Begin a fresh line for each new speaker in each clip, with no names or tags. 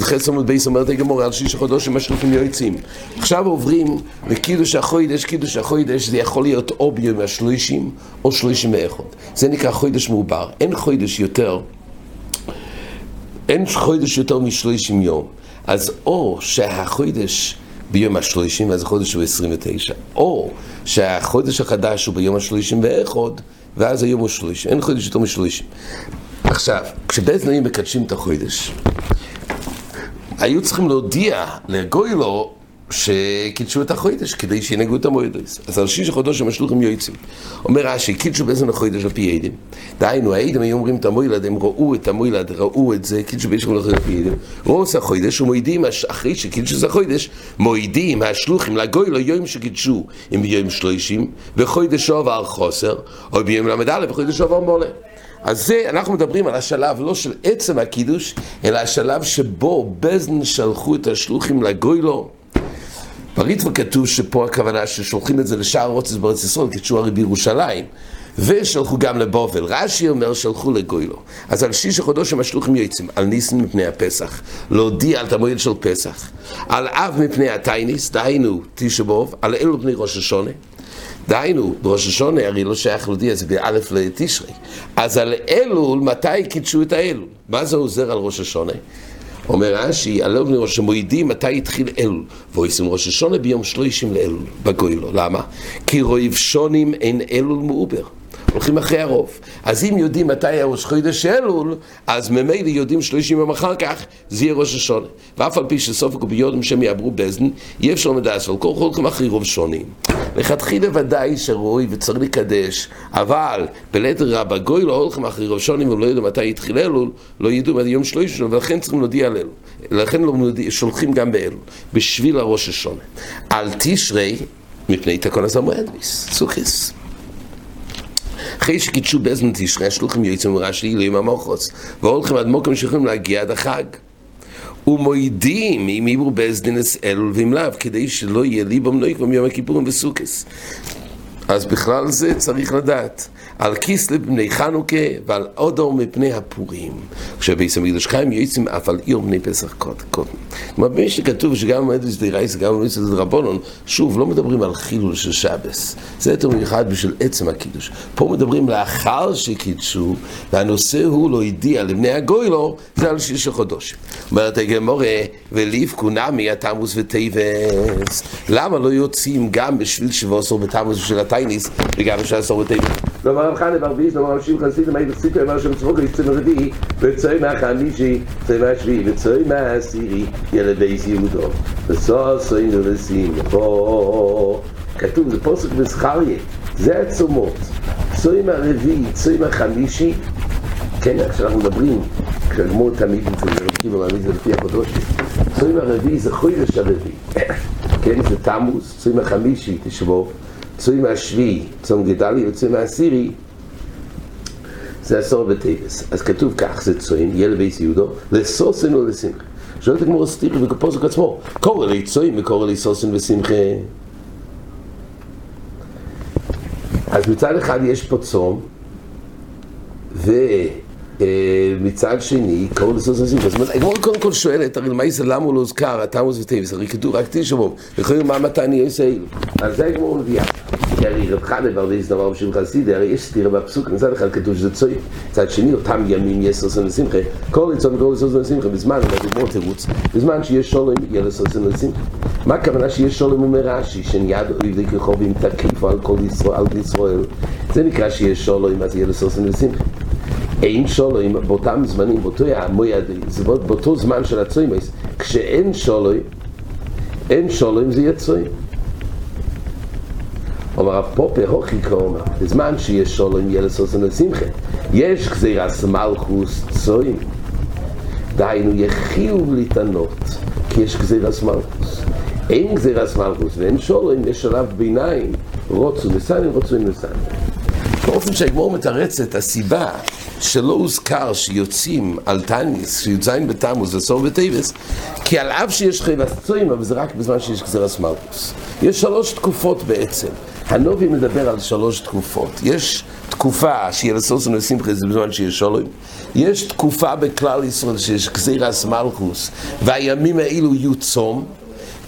חס עמוד בייס אומרת הגמור על שיש חודשים השלוכים יועצים. עכשיו עוברים לקידוש החוידש, קידוש החוידש זה יכול להיות או ביום השלושים או שלושים ואחד. זה נקרא חוידש מעובר, אין חוידש יותר אין חוידש יותר משלושים יום. אז או שהחוידש ביום השלושים, אז החודש הוא 29 או שהחודש החדש הוא ביום השלושים ואחד ואז היום הוא שלושים, אין חודש יותר משלושים עכשיו, כשבאזנאים מקדשים את החוידש היו צריכים להודיע לגוי לו שקידשו את החוידש כדי שינהגו את המועדס. אז על שיש חודש הם השלוחים יועצים. אומר רש"י, קידשו באיזון החוידש על פי עדים. דהיינו, העדים היו אומרים את המוילד, הם ראו את המוילד, ראו את זה, קידשו באיזון החוידש על פי עדים. ראו את החוידש ומועידים, אחרי שקידשו את החוידש, מועידים השלוחים לגוי לו יום שקידשו, אם ביום שלושים, וחוידש עובר חוסר, או ביום ל"א וחוידש עובר מולה. אז זה, אנחנו מדברים על השלב לא של עצם הקידוש, אלא השלב שבו בזן שלחו את השלוחים לגוילו. בריטווה כתוב שפה הכוונה ששולחים את זה לשער רוצס בארץ ישראל, קידשו הרי בירושלים. ושלחו גם לבובל. רש"י אומר שלחו לגוילו. אז על שיש החודשים השלוחים יועצים, על ניסן מפני הפסח, להודיע על המועד של פסח, על אב מפני הטייניס, דהיינו תשבוב, על אלו פני ראש השונה. דהיינו, בראש השונה הרי לא שייך להודיע, זה באלף לתשרי. אז על אלול, מתי קידשו את האלול? מה זה עוזר על ראש השונה? אומר רש"י, על אלול ראש המועידים, מתי התחיל אלול? ועושים ראש השונה ביום שלושים לאלול, בגוילו. למה? כי רויב שונים אין אלול מעובר. הולכים אחרי הרוב. אז אם יודעים מתי היה ראש חודש אלול, אז ממילא יודעים שלושים יום אחר כך, זה יהיה ראש השונה. ואף על פי שסופק וביודם שהם יעברו בזן, יהיה אפשר לדעת, אבל כל חולקים אחרי רוב שונים. לכתחילה ודאי שראוי וצריך לקדש, אבל בלית רבה גוי לא הולכים אחרי רוב שונים ולא יודעים מתי התחיל אלול, לא ידעו מתי יום שלושים, ולכן צריכים להודיע על אלול. לכן לא שולחים גם באלול, בשביל הראש השונה. על תשרי, מפני תקון הסמואדוויס, סוכיס. אחרי שקידשו באזן תשרי, השלוחים יועצים מרש"י אלוהים המוחוס, והולכים עד מוקם שיכולים להגיע עד החג. ומועידים אם יברו באזדינס אלול ואם לאו, כדי שלא יהיה ליבם נויקבם יום הכיפורים וסוכס. אז בכלל זה צריך לדעת. על כיסלב מפני חנוכה ועל אודור מפני הפורים. כשבייס המקדוש חיים יועצים אף על עיר בני פסח קודם. כלומר, במי שכתוב שגם במדרש דרייס וגם במדרש דרבנון, שוב, לא מדברים על חילול של שבס. זה יותר מיוחד בשביל עצם הקידוש. פה מדברים לאחר שקידשו, והנושא הוא לא הדיע לבני הגוילו, זה על שיש חודשים. אומרת הגמורה, וליבקו נמי התמוס וטייבס. למה לא יוצאים גם בשביל שבוע עשור בתמוס ושל הטייניס, וגם בשביל עשור בטייבס? לומר רב חנה בר ביס, לומר רב שמעון חסיד, היית סיפר, אמר שם צחוק, יש צמר רביעי, וצוי מהחמישי, צוי מהשביעי, וצוי מהעשירי, יהיה לבייס יהודו לסוסוין ולשמחו. כתוב, זה פוסק בזכריה, זה הצומות. צוי מהרביעי, צוי מהחמישי, כן, כשאנחנו מדברים, כשהגמורו תמיד, כשרבקים ומעמיד זה לפי הקודשים, צוי מהרביעי זה חוירש הרביעי. כן, זה תמוס, צוי מהחמישי, תשבוב. צוי מהשביעי, צום גדליה, וצוי מהעשירי, זה עשור בטייבס. אז כתוב כך, זה צוים, יהיה לבייס יהודו, לסוסן או לשמחה. שואלת הגמור סטירי וקפוסק עצמו, קורא לי צוין וקורא לי סוסן ושמחה. אז מצד אחד יש פה צום, ומצד שני, קורא ושמחה. זאת אומרת, הגמור קודם כל שואלת, הרי למה זה למה הוא לא הוזכר, התמוס וטייבס, הרי כתוב רק תשמעו, יכולים מה מתני יעשה אילו. אז זה הגמור מביאה. כי הרי רב חנה בר ויז דבר בשביל חסידי, הרי יש סתירה בפסוק, מצד אחד כתוב שזה צוי, מצד שני אותם ימים יש סוסן ושמחה, כל ליצון וכל לסוסן ושמחה, בזמן, בגמור תירוץ, בזמן שיש שולם יהיה לסוסן ושמחה. מה הכוונה שיש שולם אומר רש"י, שניד אויב לכחובים תקיפו על כל ישראל, ישראל, זה נקרא שיש שולם, אז יהיה לסוסן ושמחה. אין שולם באותם זמנים, באותו המועד, זה באותו זמן של הצוימס, כשאין שולם, אין שולם זה יהיה צוים. אומר הרב פופר הוכי קורמה, בזמן שיש שולם ילד סוסן לשמחה, יש גזירס מלכוס צוים, דהיינו יחיוב להתענות, כי יש גזירס מלכוס. אין גזירס מלכוס ואין שולם, יש שלב ביניים, רוצו לסנים, רוצו לסנים. באופן שהגמור מתרצת, הסיבה שלא הוזכר שיוצאים על טניס, שי"ז בתמוז וסור בטייבס, כי על אף שיש חייבת צוים, אבל זה רק בזמן שיש גזירס מלכוס. יש שלוש תקופות בעצם. הנובי מדבר על שלוש תקופות. יש תקופה שיהיה לסוסון ושמחה, זה בזמן שיש שולם. יש תקופה בכלל ישראל שיש גזירס מלכוס, והימים האלו יהיו צום.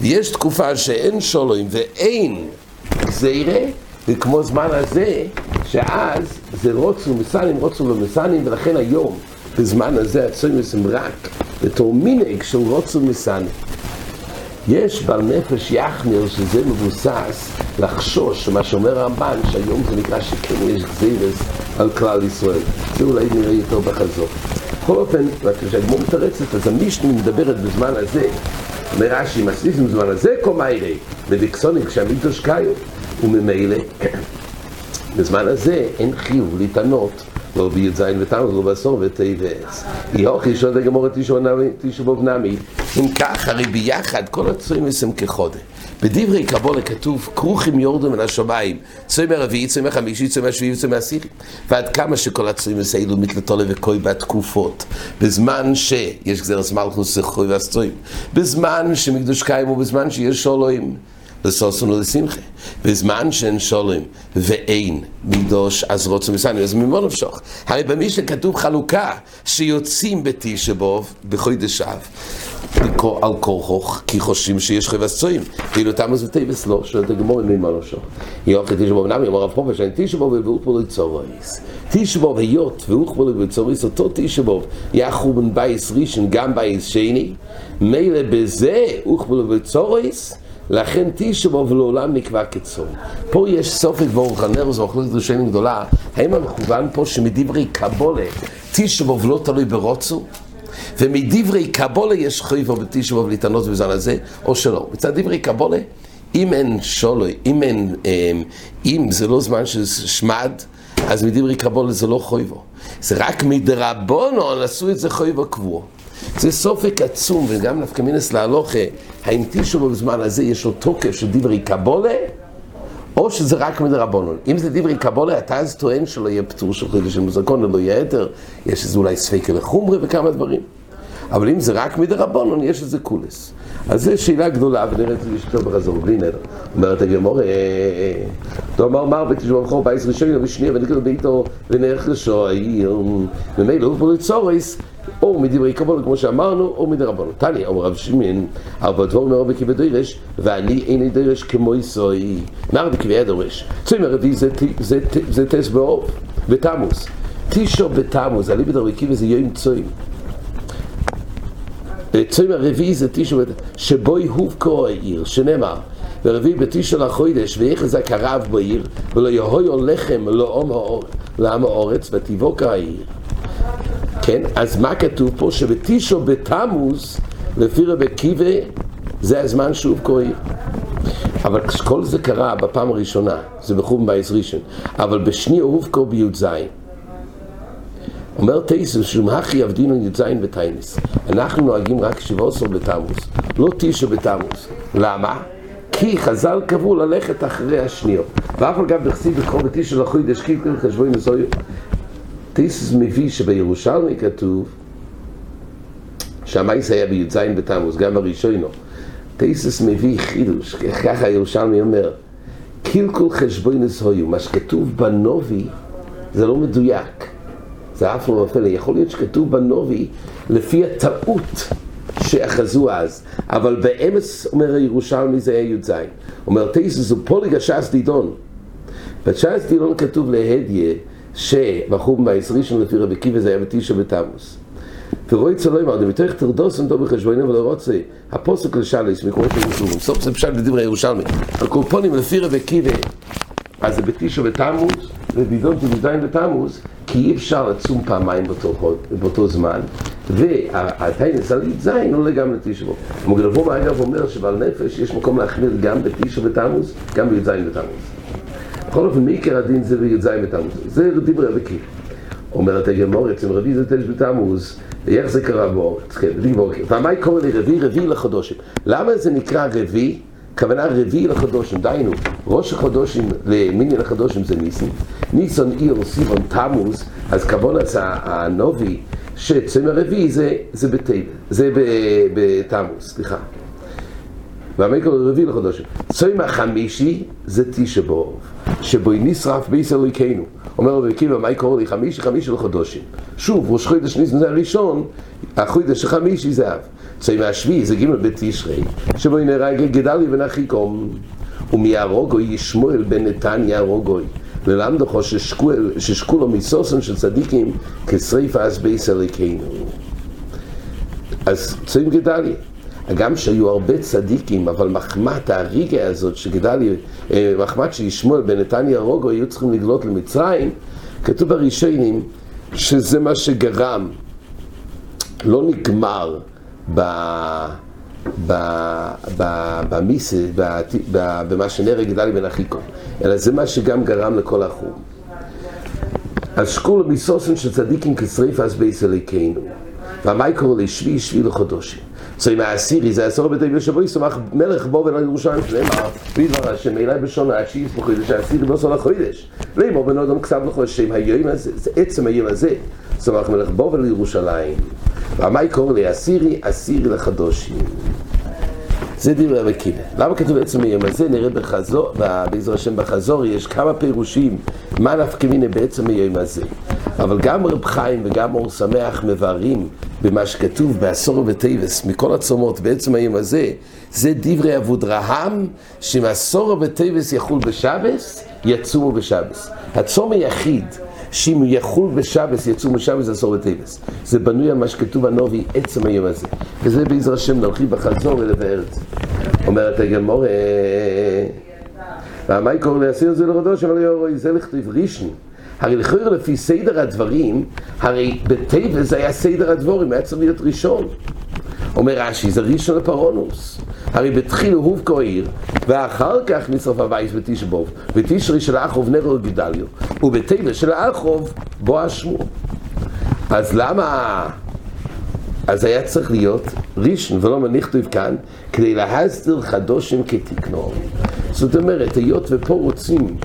ויש תקופה שאין שולם ואין גזירה, וכמו זמן הזה, שאז זה רוצו מסנים, רוצו ומסנים, ולכן היום, בזמן הזה, הצוימוס הם רק בתור מינג של רוצו מסנים. יש בעל נפש יחמיר שזה מבוסס לחשוש, מה שאומר הרמב"ן, שהיום זה נקרא שכן יש גזירס על כלל ישראל. זה אולי נראה יותר בחזור. בכל אופן, כשהגמור מתרצת, אז המשנה מדברת בזמן הזה, אומר רש"י, מסליס בזמן הזה קומיירי, לביקסוני כשהמיתוש קאיו, וממילא, בזמן הזה אין חיוב להתענות לא בי"ז ותמוז, לא בעשור ותבס. יוכי שוד הגמור תשבוב נמי. אם כך, הרי ביחד כל הצועים הם כחודה. בדברי קבולה כתוב, כרוכים יורדו מן השמיים, צועים הרביעי, צועים החמישי, צועים השביעי וצועים העשירי. ועד כמה שכל הצועים האלו מתלתולה וכוי בתקופות. בזמן שיש גזרס מלכוס זכוי והסצועים. בזמן שמקדוש קיים ובזמן שיש שולוים. לסוסון ולשמחה. בזמן שאין שולם ואין מידוש, אז רוצים לסענו, אז ממה נפשוך? הרי במשנה כתוב חלוקה שיוצאים בתשבוב בחודש אב. על כורחוך, כי חושבים שיש חבס צועים. ואילו תמוס וטייבס לא, שואלת הגמור ממה נפשוך. יוכי תשבוב נמי, אמר רב חופש, אין תשבוב ואוכבו לצורויס. תשבוב היות ואוכבו לצורויס, אותו תשבוב יחו בן בייס ראשון, גם בייס שני, מילא בזה אוכבו לצורויס, לכן תשבו ולעולם נקבע כצום. פה יש סופק באורך הנר, זו אוכלת ראשונים גדולה. האם המכוון פה שמדברי קבולה תשבו ולא תלוי ברוצו? ומדברי קבולה יש חייבו בתשבו ולהתענות בזמן הזה, או שלא. מצד דברי קבולה, אם אין שולוי, אם אין, אמ, אם זה לא זמן של שמד, אז מדברי קבולה זה לא חייבו. זה רק מדרבונו, עשו את זה חייבו קבוע. זה סופק עצום, וגם נפקא מינס להלוכה, האם תשעו בזמן הזה יש לו תוקף של דברי קבולה, או שזה רק מדרבנון. אם זה דברי קבולה, אתה אז טוען שלא יהיה פטור של חידוש של מוזקון, לא יהיה יותר, יש איזה אולי ספקה לחומרי וכמה דברים. אבל אם זה רק מדרבנון, יש איזה קולס. אז זו שאלה גדולה, ונראה את זה לשתות בחזור, בלי נדר. אומרת הגמור, לא אמר מר ותשמע בכור בייס ראשון ושנייה ונקרא ביתו ונערך לשוער, ומילא הוא פה לצורס, או מדברי קבול, כמו שאמרנו, או מדרבנו. תני, אומר רב שמעון, ארבע דבור בקיבי דורש, ואני איני דורש כמו יסוי. רבי קביעה דורש? צוי מרבי זה טס באוב, בתמוס. תישו בתמוס, עלי בדרבי קיבי זה יום צוי. צוי מרבי זה תישו בתמוס, שבוי הובקו העיר, שנאמר, ורבי בתישו לחוידש, ויחז הקרב בעיר, ולא יהויו לחם לעם האורץ, ותיבוק העיר. כן? אז מה כתוב פה? שבתישו בתמוז, לפי רבי קיבה, זה הזמן שוב קוראים. אבל כל זה קרה בפעם הראשונה, זה בחום בייס ראשון, אבל בשני אהובקו בי"ז. אומר תייסר שמחי עבדינו י"ז בטיינס. אנחנו נוהגים רק שבעה עשר בתמוז, לא תשע בתמוז. למה? כי חז"ל קבעו ללכת אחרי השניות. ואף על גב בכסיד בכל בתשע לחוידש קיבל חשבון מסוים. טיסס מביא שבירושלמי כתוב שהמייס היה בי"ז בתמוז, גם הראשונו. טיסס מביא חידוש, ככה הירושלמי אומר, קלקול חשבונס הויו, מה שכתוב בנובי זה לא מדויק, זה אף לא מפלא, יכול להיות שכתוב בנובי לפי הטעות שאחזו אז, אבל באמס אומר הירושלמי זה היה י"ז. אומר טיסס הוא פוליגה ש"ס דידון. בש"ס דידון כתוב להדיה שבחור מהעשרי שלו לפי רבי קיבי זה היה בתשע בתמוס. ורואי צלוי אמר, דמיתך תרדוס אותו בחשבונם ולא רוצה, הפוסק לשליס, מקורות של מסורים, סוף זה פשט לדברי ירושלמי. על קורפונים לפי רבי קיבי, אז זה בתשע בתמוז, ובידון תבזדיין בתמוז, כי אי אפשר לצום פעמיים באותו, באותו זמן, והטיינס על י"ז עולה גם לתשע בו. המוגרבום אגב אומר שבעל נפש יש מקום להחמיר גם בתשע בתמוז, גם בי"ז בתמוז. בכל אופן, מעיקר הדין זה בי"ז בתמוז. זה דברי רבי קיב. אומרת הגמור, אצל רבי זה תשע בתמוז, ואיך זה קרה באורץ, כן, דיבור קיב. ומה קורא לרבי? רבי לחודשים. למה זה נקרא רבי? כוונה רבי לחודשים, דהיינו, ראש החודשים למיני לחודשים זה ניסן, ניסן עיר סיבון תמוז, אז כבונס הנובי שצמא רבי זה, זה בתמוז, סליחה. והמקור הרביעי לחודשים. צום החמישי זה תשע באוב, שבו נשרף ביס אלוהיכנו. אומר רבי עקיבא, מה יקור לי חמישי? חמישי לחודשים. שוב, ראש חודש ניסן זה הראשון, החודש החמישי זה אב. צום השביעי זה ג' בתשרי, שבו נהרג גדלי בן אחיקום. ומהרוגוי ישמואל בן נתניה הרוגוי. ללמדכו ששקולו מסוסן של צדיקים כשריפה אז בייס אליקנו. אז צוים גדליה. גם שהיו הרבה צדיקים, אבל מחמת הריגה הזאת שגדליה, אה, מחמת שישמואל בן נתניה הרוגו היו צריכים לגלות למצרים, כתוב בראשונים שזה מה שגרם, לא נגמר ב... במיסה, במה שנראה גדלי בן אחיקו, אלא זה מה שגם גרם לכל החום. אז שקול מיסוסן של צדיקים כשריף אז בייס אליקנו, והמייקרו לשבי שבי לחודשים. So העשירי זה עשור בתי ושבו יסומך מלך בו ונאל ירושלים שנאמר וידבר השם אלי בשונה עד שיס בחודש העשירי לא סול החודש לאמור בן אדם כסב לך שם היום הזה זה עצם היום הזה סומך מלך בו ונאל ירושלים והמייקרו לעשירי עשירי לחדושים זה דברי עקיבא. למה כתוב בעצם היום הזה? נראה בחזור, בעזר השם בחזור, יש כמה פירושים מה נפקא מיני בעצם היום הזה. אבל גם רב חיים וגם אור שמח מבארים במה שכתוב בעשור וטייבס מכל הצומות בעצם היום הזה, זה דברי אבודרהם, עשור וטייבס יחול בשבס, יצומו בשבס. הצום היחיד שאם יחול בשבס, יצאו משבס עשור וטבס. זה בנוי על מה שכתוב הנובי עצם היום הזה. וזה בעזר השם נרחיב בחזור ולבאר את זה. אומרת הגמור, ומה יקור לעשיר זה לרדו שם על יורוי, זה לכתיב רישני. הרי לכאורה לפי סדר הדברים, הרי בטבע זה היה סדר הדבורים, היה צריך להיות ראשון. אומר רש"י, זה ראשון לפרונוס. הרי בתחילו הובקו העיר, ואחר כך נשרף הבייס בתשבוב, בתשרי של האחוב נרו גדליו, ובטבע של האחוב בוא אשמו. אז למה... אז היה צריך להיות ראשון ולא מניחתיו כאן, כדי להסדיר חדושים כתקנו. זאת אומרת, היות ופה רוצים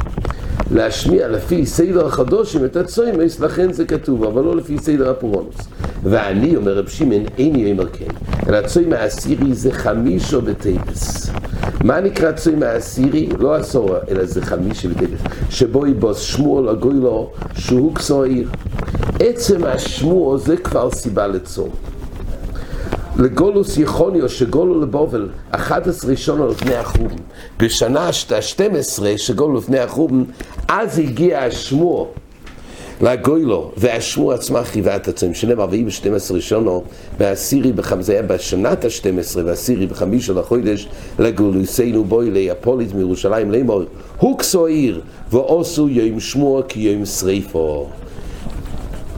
להשמיע לפי סדר החדושים את הצוימס, לכן זה כתוב, אבל לא לפי סדר הפורונוס. ואני, אומר רב שמעון, איני אומר כן, אלא צוים העשירי זה חמישו בטייבס. מה נקרא צוים העשירי? לא עשור, אלא זה חמישי בטייבס. שבו יבוס שמואל הגוי לו, שהוא כסו העיר. עצם השמוע זה כבר סיבה לצום. לגולוס יכוניו שגולו לבובל 11 ראשון לפני החום בשנה ה-12 שגולו לפני החום אז הגיע השמוע לגוילו והשמוע עצמה חייבה את עצמם שנאמר ויהי ב-12 ראשונו והסירי זה היה בשנת ה-12 והסירי בחמישו לחודש לגולוסינו בוי ליפולית מירושלים לאמור הוקסו עיר ועושו יום שמוע כי יום שריפו.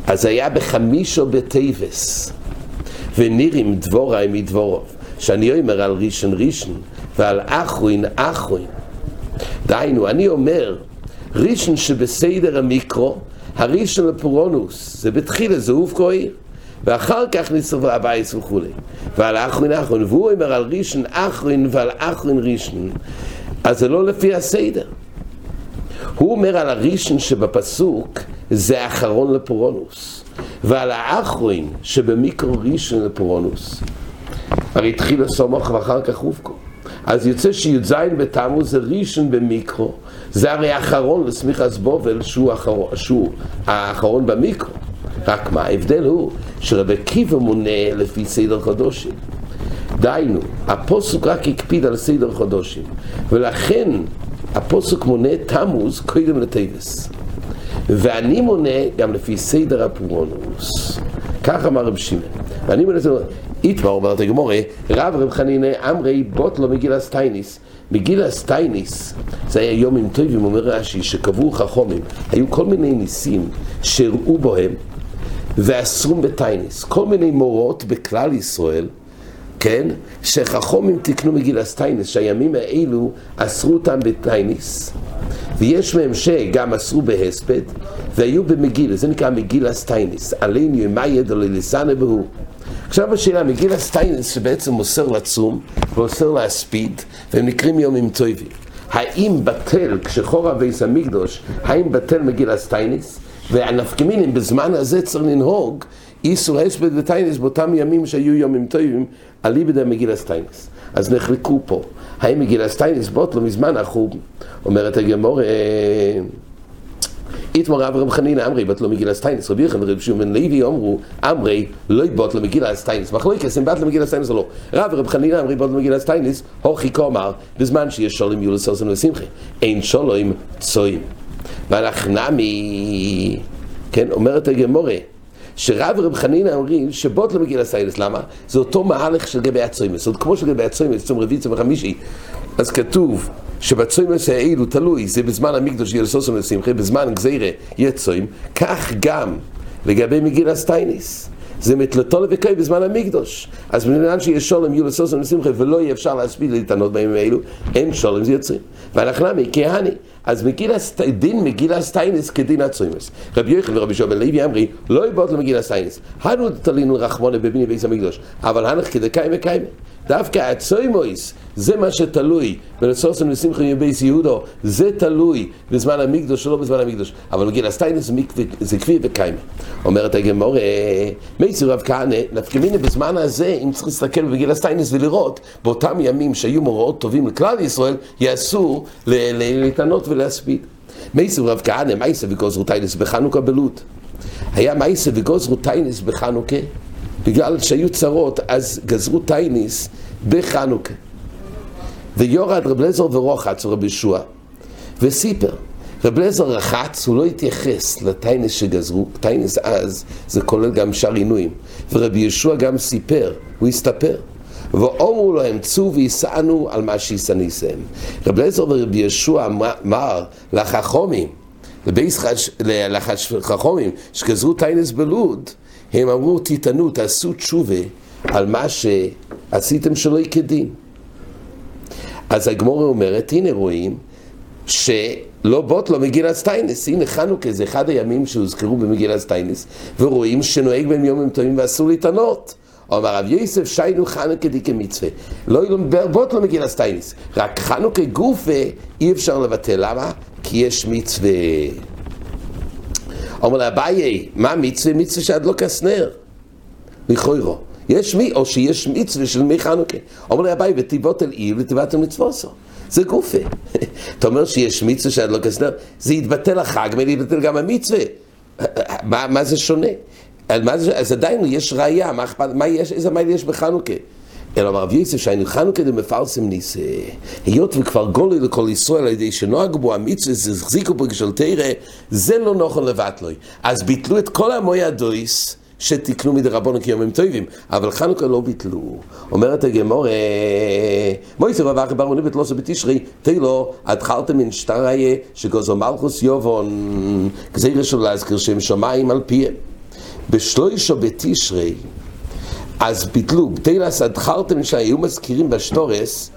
אז היה בחמישו בטייבס ונראים דבורי מדבורוב, שאני אומר על ראשון ראשון ועל אחרין אחרין. דהיינו, אני אומר, ראשון שבסדר המיקרו, הראשון לפורונוס, זה בתחילה, זה אוף כהיר. ואחר כך נשרף הבייס וכולי. ועל אחרין אחרין, והוא אומר על ראשון אחרין ועל אחרין ראשון, אז זה לא לפי הסדר. הוא אומר על הראשון שבפסוק, זה אחרון לפורונוס. ועל האחרין שבמיקרו ראשון לפורונוס. הרי התחיל הסומך ואחר כך אופקו. אז יוצא שי"ז בתמוז זה ראשון במיקרו, זה הרי האחרון לסמיכס מלך בובל שהוא, אחרון, שהוא האחרון במיקרו. רק מה ההבדל הוא שרבי עקיבא מונה לפי סדר חודשים. דהיינו, הפוסוק רק הקפיד על סדר חודשים, ולכן הפוסוק מונה תמוז קודם לטייבס. ואני מונה גם לפי סדר הפורונוס. כך אמר רב שמעון. ואני מונה סדר... איתמר אומרת הגמורה, רב ורב חנינא אמרי בטלו מגילס טייניס. מגילס טייניס, זה היה יומים טובים, אומר רש"י, שקבעו חכומים, היו כל מיני ניסים שהראו בהם ואסרו בטייניס. כל מיני מאורעות בכלל ישראל, כן, שחכומים תיקנו מגילס טייניס, שהימים האלו אסרו אותם בטייניס. ויש מהם שגם אסרו בהספד, והיו במגילה, זה נקרא מגילס טייניס, דלינו מה ידע ללסענויי בהו. עכשיו השאלה, מגילס טייניס שבעצם אוסר לצום ואוסר להספיד, והם נקראים יומים טובים. האם בטל, כשחורב בייס המקדוש, האם בטל מגילס טייניס? והנפקא מינה בזמן הזה צריך לנהוג איסור הספד וטייניס באותם ימים שהיו יומים טובים, אליבא דמגילס טייניס. אז נחלקו פה. האם מגילס טייניס בוטלו מזמן החורבן? אומרת הגמור, איתמר רב ורב חנינא אמרי בטלו מגילס טייניס, רבי יוחנן ורב יהושע בן לוי אמרו, אמרי לא בוטלו מגילס טייניס, מחלוקס אם בטלו מגילס טייניס או לא. רב ורב חנינא אמרי בוטלו מגילס טייניס, הוכי קאמר, בזמן שיש שולם יהיו לסוסוין ולשמחה, אין שולם צוים. והנך נמי, כן, אומרת הגמורה, שרב ורב חנינא אומרים שבוטלו מגילס טייניס, למה? זה אותו מהלך של גבי הצוימס, זאת כמו של גבי הצוימס, צום רביעי, צום חמישי, אז כתוב שבצוימס האלו תלוי, זה בזמן המקדוש יהיה לסוסוין לשמחה, בזמן גזירה יהיה צוים, כך גם לגבי מגיל הסטייניס. זה מתלתו לבקוי בזמן המקדוש. אז בנאדם שיש שולם יהיו לסוסם לשמחה ולא יהיה אפשר להספיד להתענות בימים האלו, אין שולם זה יוצרים. ואנחנו נמי, כהני. אז דין מגיל הסטיינס כדין הצוימס. רבי יוחנן ורבי שוב בן לוי אמרי, לא יבוט למגיל הסטיינס. הנו תלינו רחמונה בביני ביס המקדוש, אבל הנך כדקאי מקיימה. דווקא הצוימויס, זה מה שתלוי ולסוסם לשמחה מבייס יהודו, זה תלוי בזמן המקדוש ולא בזמן המקדוש. אבל מגיל הסטיינס זה כפי וקיימה. אומרת הגמרא, מתיב רב כהנא, נפקא מינה בזמן הזה, אם צריך להסתכל במגילת תענית ולראות, באותם ימים שהיו מאורעות טובים לכלל ישראל, אי אסור להתענות ולהספיד. מתיב רב כהנא, מעשה וגזרו תענית בחנוכה בלוד. היה מעשה וגזרו תענית בחנוכה בגלל שהיו צרות, אז גזרו תענית בחנוכה. וירד רבי אליעזר ורחץ רבי יהושע, וסיפר. רבי אליעזר רחץ, הוא לא התייחס לתענית שגזרו, תענית אז זה כולל גם שאר עינויים, ורבי יהושע גם סיפר, הוא הסתפר. ואמרו להם צאו והתענו על מה שהתעניתם. רבי אליעזר ורבי יהושע אמר לחכמים, לחכמים שגזרו תענית בלוד, הם אמרו, תתענו, תעשו תשובה על מה שעשיתם שלא כדין. אז הגמרא אומרת, הנה רואים שלא בטלו מגילת תענית, הנה חנוכה זה אחד הימים שהוזכרו במגילת תענית, ורואים שנוהג בהם ימים טובים ואסור להתענות. אמר רב יוסף שאני חנוכה דאיכא מצווה. לא בטלו מגילת תענית, רק חנוכה גופא אי אפשר לבטל, למה? כי יש מצווה. אמר ליה אביי, מה מצווה? מצווה של הדלקת נר. לכאורה. יש מי, או שיש מצווה של מי חנוכה. אומר לאביי, ותיבות אל עיר ותיבת אל מצווסו. זה גופה. אתה אומר שיש מצווה שהדלוקס נר, זה יתבטל החג, מילא יתבטל גם המצווה. מה, מה זה שונה? אז עדיין יש ראייה, מה מה יש, איזה מייל יש בחנוכה? אלא אמר רב יוסף שהיינו חנוכה דמפרסם ניסה היות וכבר גולי לכל ישראל על ידי שנוהגו בו המצווה החזיקו בו כשל תרא זה לא נכון לבטלוי אז ביטלו את כל המוי הדויס שתיקנו מדרבנו כיומים טובים, אבל חנוכה לא ביטלו. אומרת הגמור, מויסר רב אחי ברוני בתלוסו בתשרי, תהילו, התחלתם מן שטריה שגוזו מלכוס יובון, גזירה של להזכיר שהם שמיים על פיהם. בשלושה בתשרי אז ביטלו, בתלס הדחרתם שהיו מזכירים בשטורס,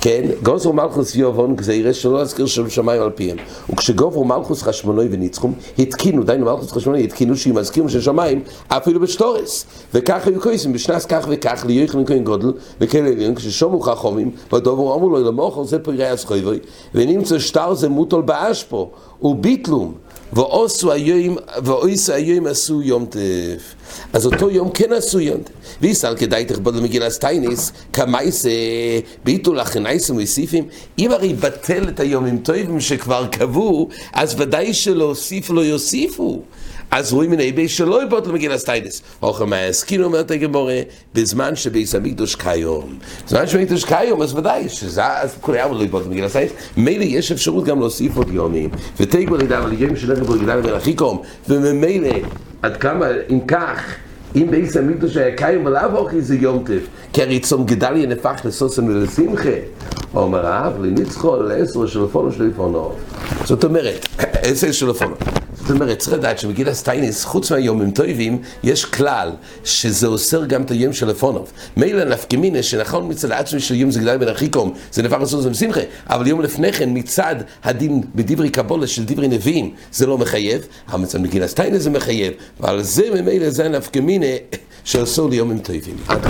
כן, גוזרו מלכוס יובון גזירה שלא להזכיר שם שמיים על פיהם. וכשגברה מלכות חשמונאי וניצחום, התקינו, דהיינו מלכות חשמונאי, התקינו שיהיו מזכירים שם שמיים אפילו בשטרות. וכך היו כותבים, בשנת כך וכך, ליוחנן כהן גדול, לאל עליון, כששמעו חכמים בדבר אמרו לו, למוכר זה פרירי הסחויבוי, ונמצא שטר זה מוטל באשפה, וביטלום. ואותו היום, ואותו היום עשו יום טוב. אז אותו יום כן עשו יום טוב. ואי סלקא דעתך בטלה מגילת תענית, קמייתא ביטול הכנייסים וסיפים. אם הרי בטל את היומים טובים שכבר קבעו, אז ודאי שלהוסיף לא יוסיפו. אז רואים מן היבי שלא יבוט למגיל סטיידס. אוכל מהעסקין אומרת הגמורה, בזמן שביס המקדוש קיום. בזמן שבמקדוש קיום, אז ודאי, שזה אז כולי אבו לא יבוט למגיל סטיידס. מילא יש אפשרות גם להוסיף עוד יומים. ותגבר לידה, אבל יום שלכם בו יגדל מלאכיקום. וממילא, עד כמה, אם כך, אם בית המקדש היה קיים בלאו הכי זה יום טוב, כי הרי צום גדליה נהפך לששון ולשמחה. אמר רב, לא נצרכה לאסור של הפניו של. זאת אומרת, לאסור שלפניו. זאת אומרת, צריך לדעת שמגילת תענית, חוץ מהימים טובים, יש כלל שזה אוסר גם את היום שלפניו. ממילא נפקא מינה, שנכון מצד עצם היום זה גדליה בן אחיקם, זה נהפך לששון ולשמחה, אבל יום לפני כן, מצד הדין בדברי קבלה של דברי נביאים, זה לא מחייב, אבל מצד מגילת תענית זה מחייב, ועל זה ממילא זה נפקמינה שאסור ליומים טובים. עד